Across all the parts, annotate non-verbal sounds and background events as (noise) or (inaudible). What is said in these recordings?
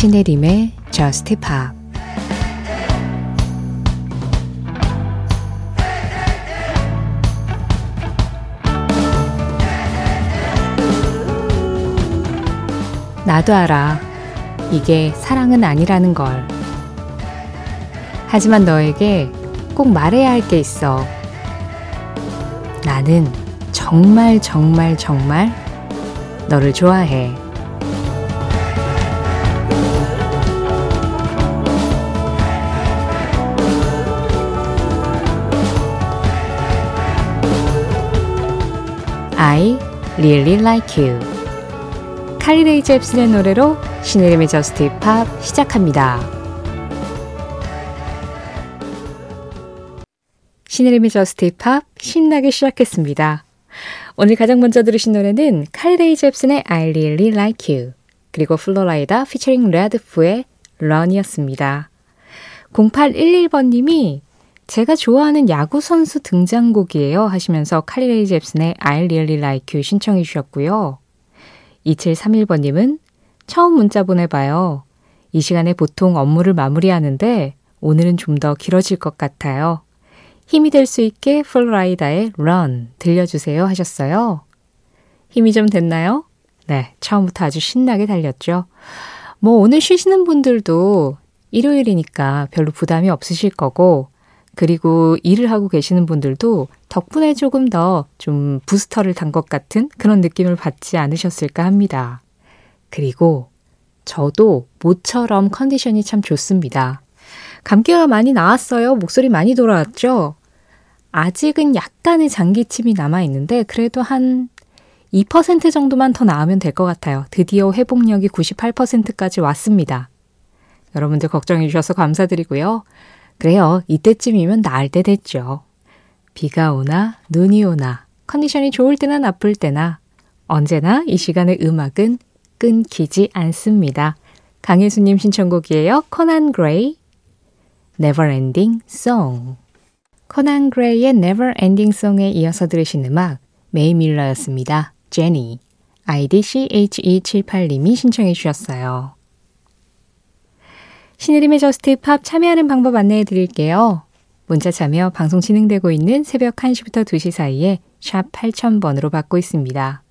신혜림의 Just Pop 나도 알아. 이게 사랑은 아니라는 걸. 하지만 너에게 꼭 말해야 할 게 있어. 나는 정말 정말 정말 너를 좋아해. I really like you. 칼리 레이 젭슨의 노래로 신혜림의 Just Pop 시작합니다. 신혜림의 Just Pop 신나게 시작했습니다. 오늘 가장 먼저 들으신 노래는 칼리레이 잽슨의 I really like you 그리고 플로라이다 피처링 레드프의 런이었습니다. 0811번님이 제가 좋아하는 야구 선수 등장곡이에요 하시면서 칼리레이 잽슨의 I really like you 신청해 주셨고요. 2731번님은 처음 문자 보내봐요. 이 시간에 보통 업무를 마무리하는데 오늘은 좀 더 길어질 것 같아요. 힘이 될 수 있게 플로 라이다의 Run 들려주세요 하셨어요. 힘이 좀 됐나요? 네, 처음부터 아주 신나게 달렸죠. 뭐 오늘 쉬시는 분들도 일요일이니까 별로 부담이 없으실 거고, 그리고 일을 하고 계시는 분들도 덕분에 조금 더 좀 부스터를 단 것 같은 그런 느낌을 받지 않으셨을까 합니다. 그리고 저도 모처럼 컨디션이 참 좋습니다. 감기가 많이 나왔어요. 목소리 많이 돌아왔죠? 아직은 약간의 장기침이 남아있는데 그래도 한 2% 정도만 더 나으면 될 것 같아요. 드디어 회복력이 98%까지 왔습니다. 여러분들 걱정해 주셔서 감사드리고요. 그래요. 이때쯤이면 나을 때 됐죠. 비가 오나 눈이 오나 컨디션이 좋을 때나 나쁠 때나 언제나 이 시간의 음악은 끊기지 않습니다. 강혜수님 신청곡이에요. 코난 그레이 Never Ending Song 코난 그레이의 Never Ending Song에 이어서 들으신 음악 메이 뮬러였습니다. Jenny 아이디 CHE78님이 신청해 주셨어요. 신혜림의 Just Pop 참여하는 방법 안내해 드릴게요. 문자 참여 방송 진행되고 있는 새벽 1시부터 2시 사이에 샵 8000번으로 받고 있습니다.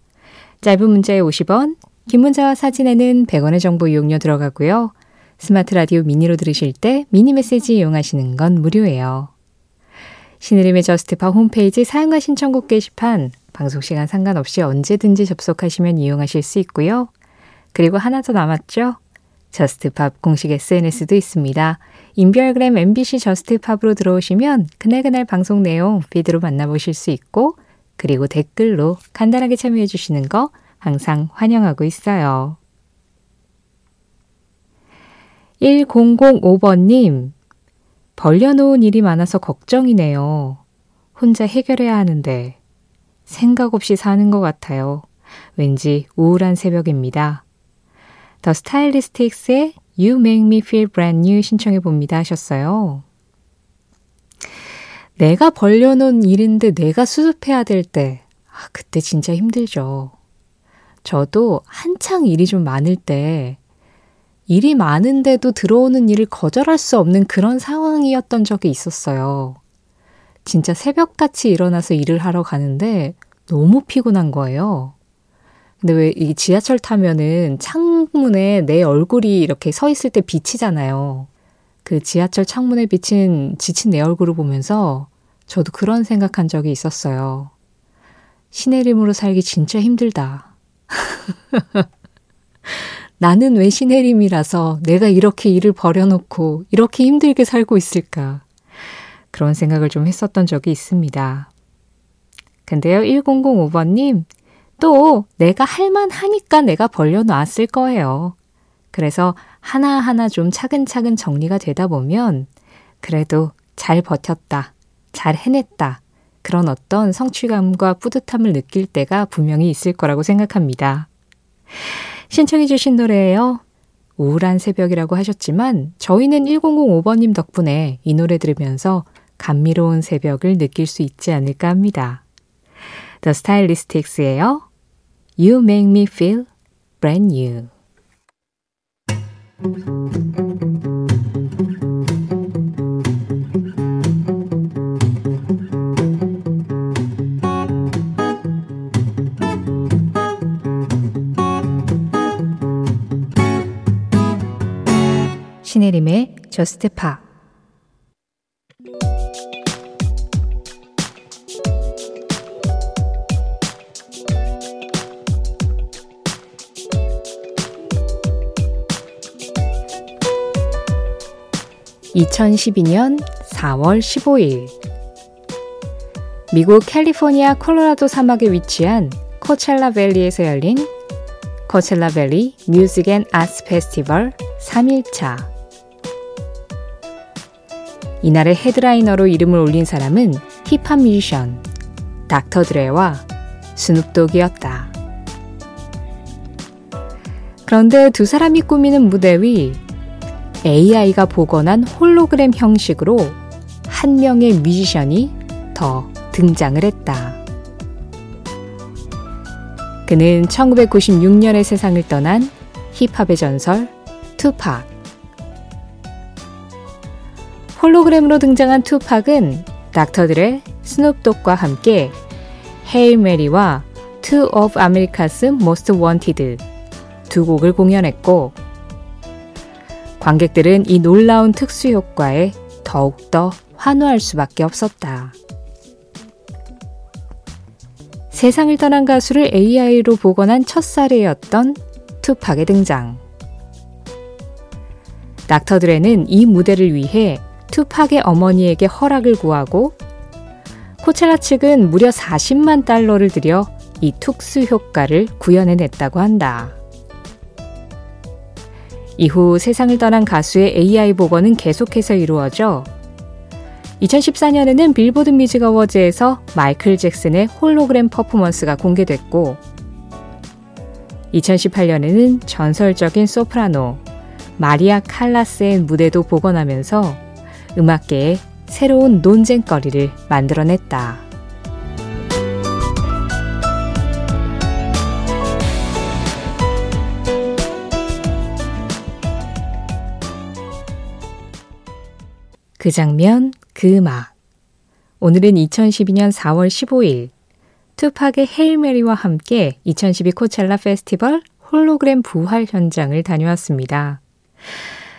짧은 문자에 50원, 긴 문자와 사진에는 100원의 정보 이용료 들어가고요. 스마트 라디오 미니로 들으실 때 미니 메시지 이용하시는 건 무료예요. 신혜림의 Just Pop 홈페이지 사연과 신청곡 게시판 방송 시간 상관없이 언제든지 접속하시면 이용하실 수 있고요. 그리고 하나 더 남았죠? Just Pop 공식 SNS도 있습니다. 인별그램 MBC Just Pop으로 들어오시면 그날그날 방송 내용 feed로 만나보실 수 있고 그리고 댓글로 간단하게 참여해 주시는 거 항상 환영하고 있어요. 1005번님, 벌려놓은 일이 많아서 걱정이네요. 혼자 해결해야 하는데 생각 없이 사는 것 같아요. 왠지 우울한 새벽입니다. 더 스타일리스틱스의 You Make Me Feel Brand New 신청해 봅니다 하셨어요. 내가 벌려놓은 일인데 내가 수습해야 될 때, 아, 그때 진짜 힘들죠. 저도 한창 일이 좀 많을 때, 일이 많은데도 들어오는 일을 거절할 수 없는 그런 상황이었던 적이 있었어요. 진짜 새벽같이 일어나서 일을 하러 가는데 너무 피곤한 거예요. 근데 왜 이 지하철 타면은 창문에 내 얼굴이 이렇게 서 있을 때 비치잖아요. 그 지하철 창문에 비친 지친 내 얼굴을 보면서 저도 그런 생각한 적이 있었어요. 신혜림으로 살기 진짜 힘들다. (laughs) 나는 왜 신혜림이라서 내가 이렇게 일을 버려놓고 이렇게 힘들게 살고 있을까? 그런 생각을 좀 했었던 적이 있습니다. 근데요, 1005번님, 또 내가 할만하니까 내가 벌려놨을 거예요. 그래서 하나하나 좀 차근차근 정리가 되다 보면 그래도 잘 버텼다, 잘 해냈다. 그런 어떤 성취감과 뿌듯함을 느낄 때가 분명히 있을 거라고 생각합니다. 신청해 주신 노래예요. 우울한 새벽이라고 하셨지만 저희는 1005번님 덕분에 이 노래 들으면서 감미로운 새벽을 느낄 수 있지 않을까 합니다. The Stylistics예요. You make me feel brand new. 신혜림의 저스트 파 2012년 4월 15일 미국 캘리포니아 콜로라도 사막에 위치한 코첼라 밸리에서 열린 코첼라 밸리 Music and Art Festival 3일차 이날의 headliner로 이름을 올린 사람은 힙합 뮤지션 닥터 드레와 스눕독이었다. 그런데 두 사람이 꾸미는 무대 위 AI가 복원한 홀로그램 형식으로 한 명의 뮤지션이 더 등장을 했다. 그는 1996년에 세상을 떠난 힙합의 전설 투팍. 홀로그램으로 등장한 투팍은 닥터들의 스눕독과 함께 헤일 메리와 Two of America's Most Wanted 두 곡을 공연했고 관객들은 이 놀라운 특수 효과에 더욱더 환호할 수밖에 없었다. 세상을 떠난 가수를 AI로 복원한 첫 사례였던 투팍의 등장. 닥터드레는 이 무대를 위해 투팍의 어머니에게 허락을 구하고 코첼라 측은 무려 40만 달러를 들여 이 특수 효과를 구현해냈다고 한다. 이후 세상을 떠난 가수의 AI 복원은 계속해서 이루어져 2014년에는 빌보드 뮤직 어워즈에서 마이클 잭슨의 홀로그램 퍼포먼스가 공개됐고 2018년에는 전설적인 소프라노 마리아 칼라스의 무대도 복원하면서 음악계에 새로운 논쟁거리를 만들어냈다. 그 장면, 그 음악. 오늘은 2012년 4월 15일 투팍의 헤일메리와 함께 2012 코첼라 페스티벌 홀로그램 부활 현장을 다녀왔습니다.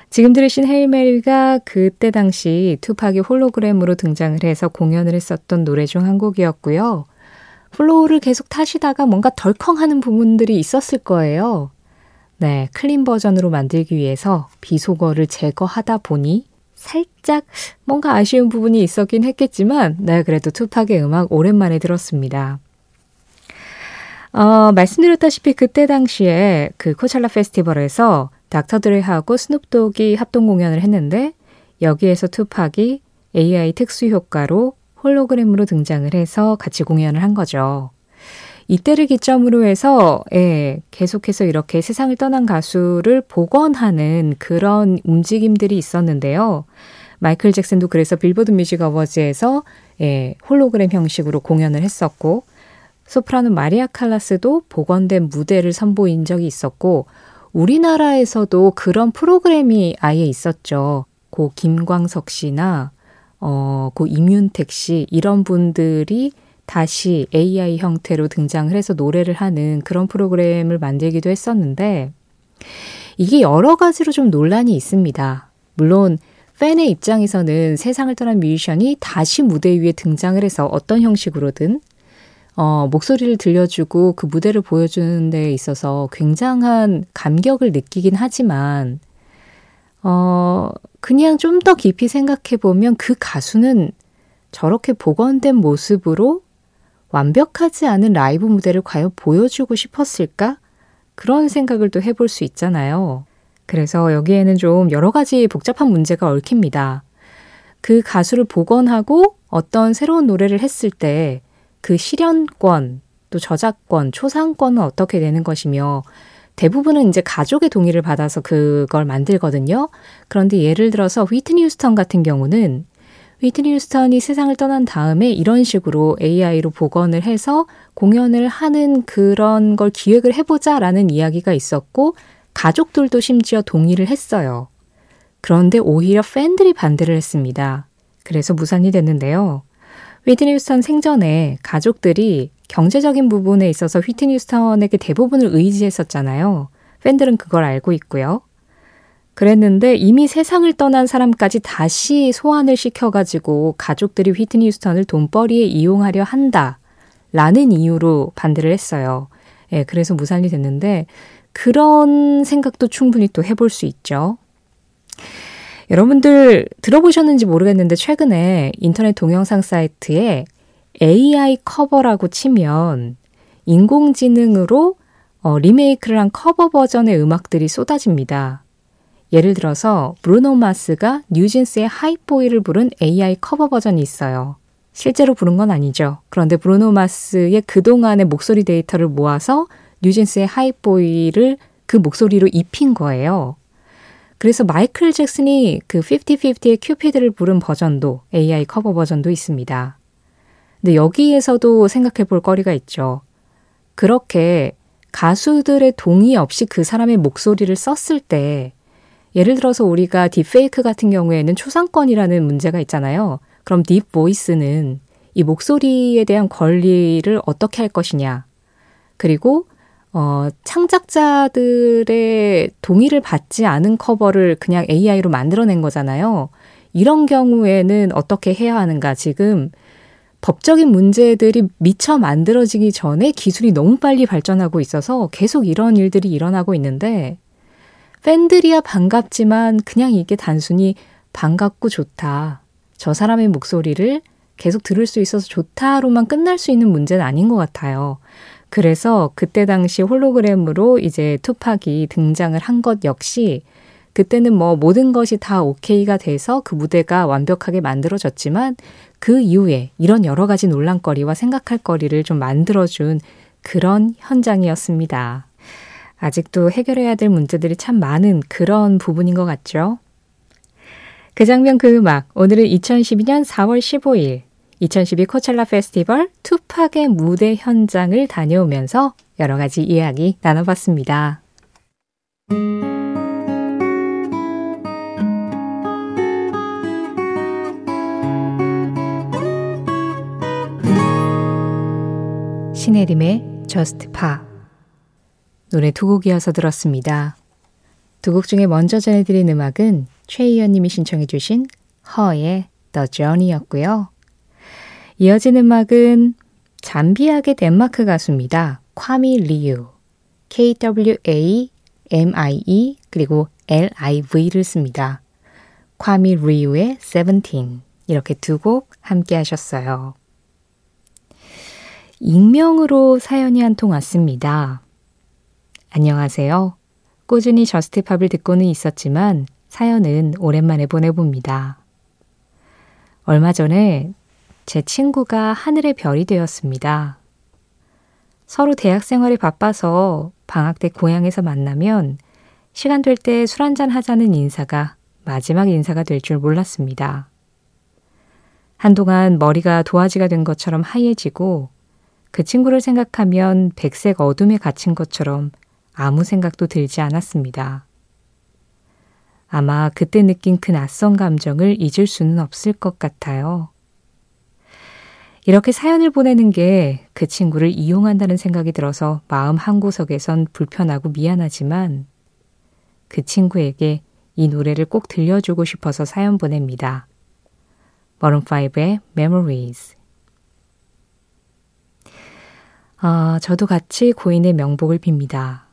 지금 들으신 Hail Mary가 그때 당시 투팍이 홀로그램으로 등장을 해서 공연을 했었던 노래 중 한 곡이었고요. flow를 계속 타시다가 뭔가 덜컹하는 부분들이 있었을 거예요. 네, clean 버전으로 만들기 위해서 비속어를 제거하다 보니 살짝 뭔가 아쉬운 부분이 있었긴 했겠지만, 네, 그래도 투팍의 음악 오랜만에 들었습니다. 어, 말씀드렸다시피 그때 당시에 그 코첼라 페스티벌에서 닥터드레하고 스눕독이 합동 공연을 했는데 여기에서 투팍이 AI 특수 효과로 홀로그램으로 등장을 해서 같이 공연을 한 거죠. 이때를 기점으로 해서 예, 계속해서 이렇게 세상을 떠난 가수를 복원하는 그런 움직임들이 있었는데요. 마이클 잭슨도 그래서 빌보드 뮤직 어워즈에서 예, 홀로그램 형식으로 공연을 했었고 소프라노 마리아 칼라스도 복원된 무대를 선보인 적이 있었고 우리나라에서도 그런 프로그램이 아예 있었죠. 고 김광석 씨나 어, 고 임윤택 씨 이런 분들이 다시 AI 형태로 등장을 해서 노래를 하는 그런 프로그램을 만들기도 했었는데 이게 여러 가지로 좀 논란이 있습니다. 물론 팬의 입장에서는 세상을 떠난 뮤지션이 다시 무대 위에 등장을 해서 어떤 형식으로든 어, 목소리를 들려주고 그 무대를 보여주는 데 있어서 굉장한 감격을 느끼긴 하지만, 어, 그냥 좀 더 깊이 생각해 보면 그 가수는 저렇게 복원된 모습으로 완벽하지 않은 라이브 무대를 과연 보여주고 싶었을까? 그런 생각을 또 해볼 수 있잖아요. 그래서 여기에는 좀 여러 가지 복잡한 문제가 얽힙니다. 그 가수를 복원하고 어떤 새로운 노래를 했을 때 그 실현권, 또 저작권, 초상권은 어떻게 되는 것이며 대부분은 이제 가족의 동의를 받아서 그걸 만들거든요. 그런데 예를 들어서 휘트니 휴스턴 같은 경우는 위트니 휴스턴이 세상을 떠난 다음에 이런 식으로 AI로 복원을 해서 공연을 하는 그런 걸 기획을 해보자라는 이야기가 있었고, 가족들도 심지어 동의를 했어요. 그런데 오히려 팬들이 반대를 했습니다. 그래서 무산이 됐는데요. 휘트니 휴스턴 생전에 가족들이 경제적인 부분에 있어서 휘트니 휴스턴에게 대부분을 의지했었잖아요. 팬들은 그걸 알고 있고요. 그랬는데 이미 세상을 떠난 사람까지 다시 소환을 시켜가지고 가족들이 휘트니 휴스턴을 돈벌이에 이용하려 한다. 라는 이유로 반대를 했어요. 예, 그래서 무산이 됐는데 그런 생각도 충분히 또 해볼 수 있죠. 여러분들 들어보셨는지 모르겠는데 최근에 인터넷 동영상 사이트에 AI 커버라고 치면 인공지능으로 어, 리메이크를 한 커버 버전의 음악들이 쏟아집니다. 예를 들어서 브루노 마스가 뉴진스의 Hype Boy를 부른 AI 커버 버전이 있어요. 실제로 부른 건 아니죠. 그런데 브루노 마스의 그동안의 목소리 데이터를 모아서 뉴진스의 Hype Boy를 그 목소리로 입힌 거예요. 그래서 마이클 잭슨이 그 50-50의 Cupid를 부른 버전도 AI 커버 버전도 있습니다. 근데 여기에서도 생각해 볼 거리가 있죠. 그렇게 가수들의 동의 없이 그 사람의 목소리를 썼을 때 예를 들어서 우리가 딥페이크 같은 경우에는 초상권이라는 문제가 있잖아요. 그럼 deep voice는 이 목소리에 대한 권리를 어떻게 할 것이냐. 그리고 어, 창작자들의 동의를 받지 않은 커버를 그냥 AI로 만들어낸 거잖아요. 이런 경우에는 어떻게 해야 하는가. 지금 법적인 문제들이 미처 만들어지기 전에 기술이 너무 빨리 발전하고 있어서 계속 이런 일들이 일어나고 있는데 팬들이야 반갑지만 그냥 이게 단순히 반갑고 좋다. 저 사람의 목소리를 계속 들을 수 있어서 좋다로만 끝날 수 있는 문제는 아닌 것 같아요. 그래서 그때 당시 홀로그램으로 이제 투팍이 등장을 한 것 역시 그때는 뭐 모든 것이 다 오케이가 돼서 그 무대가 완벽하게 만들어졌지만 그 이후에 이런 여러 가지 논란거리와 생각할 거리를 좀 만들어준 그런 현장이었습니다. 아직도 해결해야 될 문제들이 참 많은 그런 부분인 것 같죠? 그 장면 그 음악. 오늘은 2012년 4월 15일 2012 코첼라 페스티벌 투팍의 무대 현장을 다녀오면서 여러 가지 이야기 나눠봤습니다. 신혜림의 Just Pa 노래 두 곡이어서 들었습니다. 두 곡 중에 먼저 전해드린 음악은 최희연님이 신청해 주신 허의 The Journey였고요. 이어진 음악은 잠비아계 덴마크 가수입니다. 콰미 리유. K-W-A-M-I-E 그리고 L-I-V를 씁니다. 콰미 리유의 Seventeen 이렇게 두 곡 함께 하셨어요. 익명으로 사연이 한 통 왔습니다. 안녕하세요. 꾸준히 저스트팝을 듣고는 있었지만 사연은 오랜만에 보내봅니다. 얼마 전에 제 친구가 하늘의 별이 되었습니다. 서로 대학 생활이 바빠서 방학 때 고향에서 만나면 시간 될 때 술 한잔 하자는 인사가 마지막 인사가 될 줄 몰랐습니다. 한동안 머리가 도화지가 된 것처럼 하얘지고 그 친구를 생각하면 백색 어둠에 갇힌 것처럼 아무 생각도 들지 않았습니다. 아마 그때 느낀 그 낯선 감정을 잊을 수는 없을 것 같아요. 이렇게 사연을 보내는 게 그 친구를 이용한다는 생각이 들어서 마음 한구석에선 불편하고 미안하지만 그 친구에게 이 노래를 꼭 들려주고 싶어서 사연 보냅니다. Maroon 5의 Memories 아, 저도 같이 고인의 명복을 빕니다.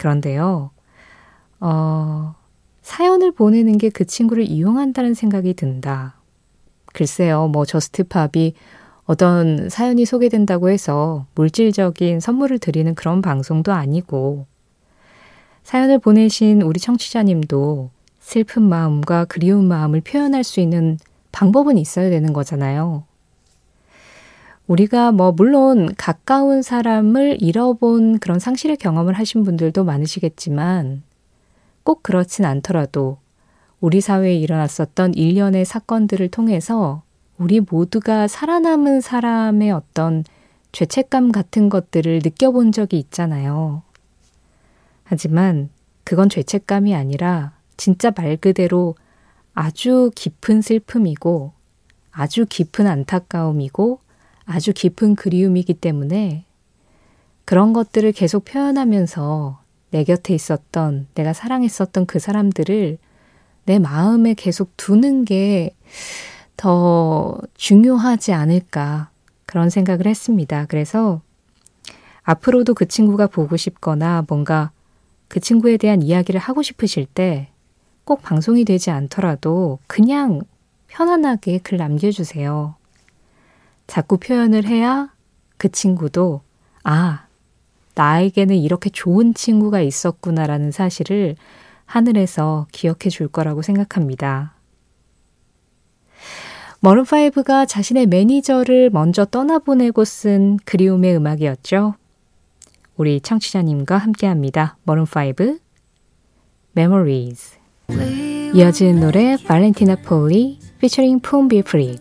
그런데요, 어, 사연을 보내는 게 그 친구를 이용한다는 생각이 든다. 글쎄요, 뭐 JUST POP이 어떤 사연이 소개된다고 해서 물질적인 선물을 드리는 그런 방송도 아니고, 사연을 보내신 우리 청취자님도 슬픈 마음과 그리운 마음을 표현할 수 있는 방법은 있어야 되는 거잖아요. 우리가 뭐 물론 가까운 사람을 잃어본 그런 상실의 경험을 하신 분들도 많으시겠지만 꼭 그렇진 않더라도 우리 사회에 일어났었던 일련의 사건들을 통해서 우리 모두가 살아남은 사람의 어떤 죄책감 같은 것들을 느껴본 적이 있잖아요. 하지만 그건 죄책감이 아니라 진짜 말 그대로 아주 깊은 슬픔이고 아주 깊은 안타까움이고 아주 깊은 그리움이기 때문에 그런 것들을 계속 표현하면서 내 곁에 있었던 내가 사랑했었던 그 사람들을 내 마음에 계속 두는 게 더 중요하지 않을까 그런 생각을 했습니다. 그래서 앞으로도 그 친구가 보고 싶거나 뭔가 그 친구에 대한 이야기를 하고 싶으실 때 꼭 방송이 되지 않더라도 그냥 편안하게 글 남겨주세요. 자꾸 표현을 해야 그 친구도 아, 나에게는 이렇게 좋은 친구가 있었구나라는 사실을 하늘에서 기억해 줄 거라고 생각합니다. 머른5가 자신의 매니저를 먼저 떠나보내고 쓴 그리움의 음악이었죠. 우리 청취자님과 함께 합니다. Maroon 5 Memories 이어지는 노래 Valentina Ploy featuring Phum Viphurit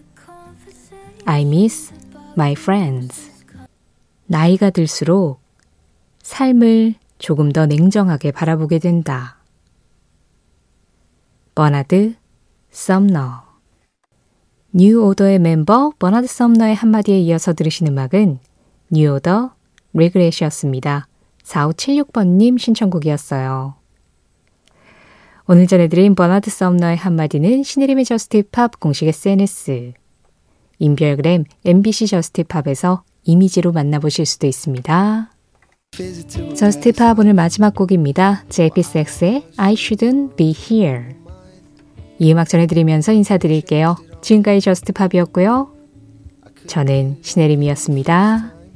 I miss my friends 나이가 들수록 삶을 조금 더 냉정하게 바라보게 된다. 버나드 썸너 뉴 오더의 멤버 버나드 썸너의 한마디에 이어서 들으신 음악은 뉴 오더 Regret이었습니다. 4576번님 신청곡이었어요. 오늘 전해드린 버나드 썸너의 한마디는 신혜림의 JUST POP 공식 SNS, 인별그램 MBC JUST POP에서 이미지로 만나보실 수도 있습니다. JUST POP 오늘 마지막 곡입니다. JP6의 I Shouldn't Be Here. 이 음악 전해드리면서 인사드릴게요. 지금까지 저스트팝이었고요. 저는 신혜림이었습니다.